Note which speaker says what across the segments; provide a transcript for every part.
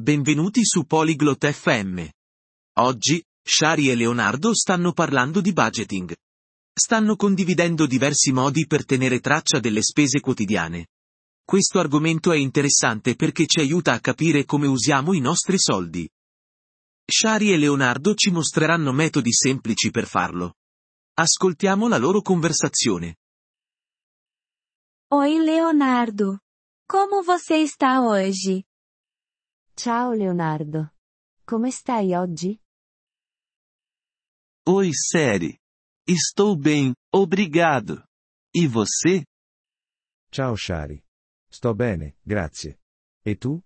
Speaker 1: benvenuti su Polyglot FM. Oggi, Shari e Leonardo stanno parlando di budgeting. Stanno condividendo diversi modi per tenere traccia delle spese quotidiane. Questo argomento è interessante perché ci aiuta a capire come usiamo i nostri soldi. Shari e Leonardo ci mostreranno metodi semplici per farlo. Ascoltiamo la loro conversazione.
Speaker 2: Oi, Leonardo. Como você está hoje?
Speaker 3: Ciao Leonardo. Come stai oggi?
Speaker 4: Oi, Seri. Estou bem, obrigado. E você?
Speaker 5: Ciao Shari. Sto bene, grazie. E tu?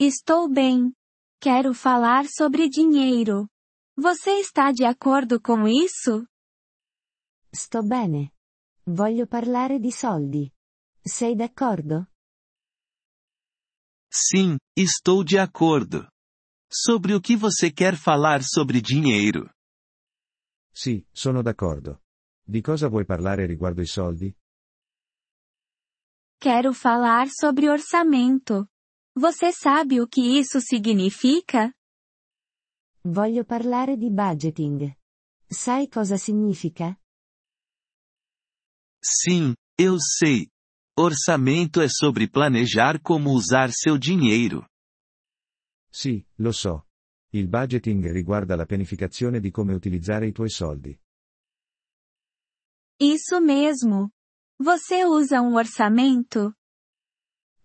Speaker 2: Estou bem. Quero falar sobre dinheiro. Você está de acordo com isso?
Speaker 3: Sto bene. Voglio parlare di soldi. Sei d'accordo?
Speaker 4: Sim, estou de acordo. Sobre o que você quer falar sobre dinheiro?
Speaker 5: Sì, sono d'accordo. Di cosa vuoi parlare riguardo i soldi?
Speaker 2: Quero falar sobre orçamento. Você sabe o que isso significa?
Speaker 3: Voglio parlare di budgeting. Sai cosa significa?
Speaker 4: Sim, eu sei. Orçamento é sobre planejar como usar seu dinheiro.
Speaker 5: Sì, lo so. Il budgeting riguarda la pianificazione di come utilizzare i tuoi soldi.
Speaker 2: Isso mesmo. Você usa um orçamento?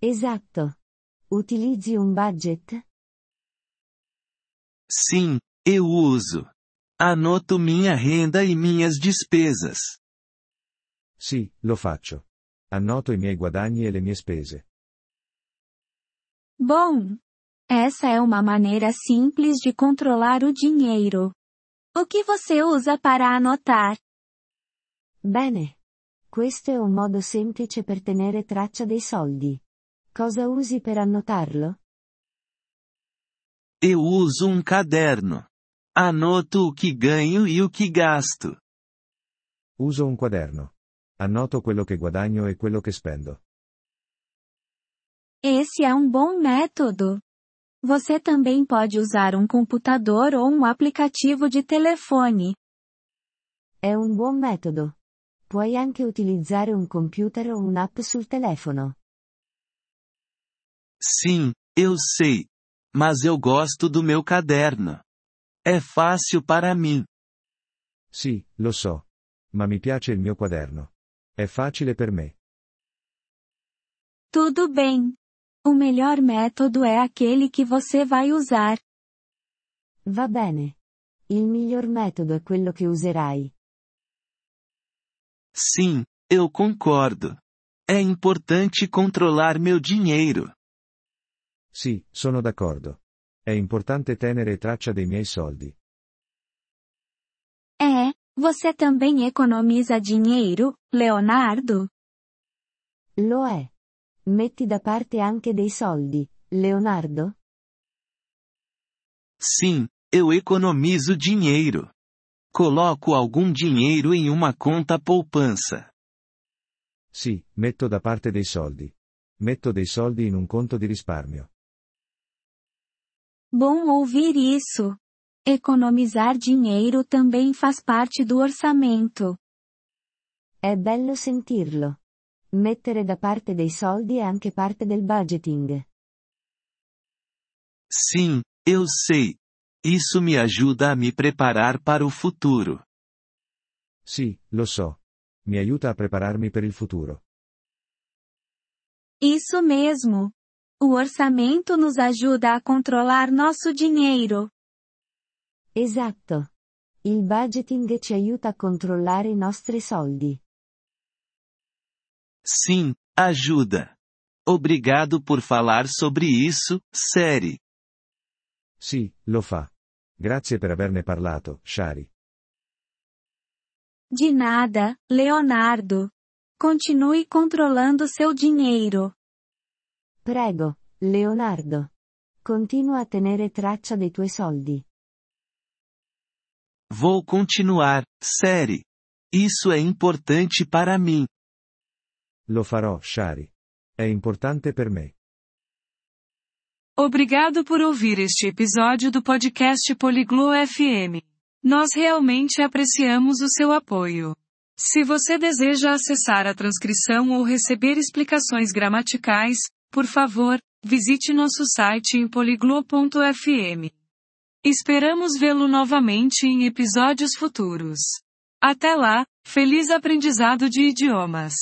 Speaker 3: Esatto. Utilizzi un budget?
Speaker 4: Sim, eu uso. Anoto minha renda e minhas despesas.
Speaker 5: Sì, lo faccio. Annoto i miei guadagni e le mie spese.
Speaker 2: Bom, essa é uma maneira simples de controlar o dinheiro. O que você usa para anotar?
Speaker 3: Bene. Questo è un modo semplice per tenere traccia dei soldi. Cosa usi per annotarlo?
Speaker 4: Eu uso um caderno. Anoto o que ganho e o que gasto.
Speaker 5: Uso un quaderno. Annoto quello che guadagno e quello che spendo.
Speaker 2: Esse é um bom método. Você também pode usar um computador ou um aplicativo de telefone.
Speaker 3: È un buon metodo. Puoi anche utilizzare un computer o un'app sul telefono.
Speaker 4: Sim, eu sei. Mas eu gosto do meu caderno. É fácil para mim.
Speaker 5: Sì, lo so. Ma mi piace il mio quaderno. È facile per me.
Speaker 2: Tudo bem. O melhor método é aquele que você vai usar.
Speaker 3: Va bene. Il miglior metodo è quello che userai.
Speaker 4: Sim, eu concordo. É importante controlar meu dinheiro.
Speaker 5: Sì, sono d'accordo. È importante tenere traccia dei miei soldi.
Speaker 2: Você também economiza dinheiro, Leonardo?
Speaker 3: Lo è. Metti da parte anche dei soldi, Leonardo?
Speaker 4: Sim, eu economizo dinheiro. Coloco algum dinheiro em uma conta poupança.
Speaker 5: Sì, metto da parte dei soldi. Metto dei soldi in un conto di risparmio.
Speaker 2: Bom ouvir isso. Economizar dinheiro também faz parte do orçamento.
Speaker 3: È bello sentirlo. Mettere da parte dei soldi è anche parte del budgeting.
Speaker 4: Sim, eu sei. Isso me ajuda a me preparar para o futuro.
Speaker 5: Sì, lo so. Mi aiuta a prepararmi per il futuro.
Speaker 2: Isso mesmo. O orçamento nos ajuda a controlar nosso dinheiro.
Speaker 3: Esatto. Il budgeting ci aiuta a controllare i nostri soldi.
Speaker 4: Sim, ajuda. Obrigado por falar sobre isso, Seri.
Speaker 5: Sì, lo fa. Grazie per averne parlato, Shari.
Speaker 2: De nada, Leonardo. Continue controlando seu dinheiro.
Speaker 3: Prego, Leonardo. Continua a tenere traccia dei tuoi soldi.
Speaker 4: Vou continuar, Seri. Isso é importante para mim.
Speaker 5: Lo farò, Shari. È importante per me.
Speaker 6: Obrigado por ouvir este episódio do podcast Poliglo FM. Nós realmente apreciamos o seu apoio. Se você deseja acessar a transcrição ou receber explicações gramaticais, por favor, visite nosso site em poliglo.fm. Esperamos vê-lo novamente em episódios futuros. Até lá, feliz aprendizado de idiomas!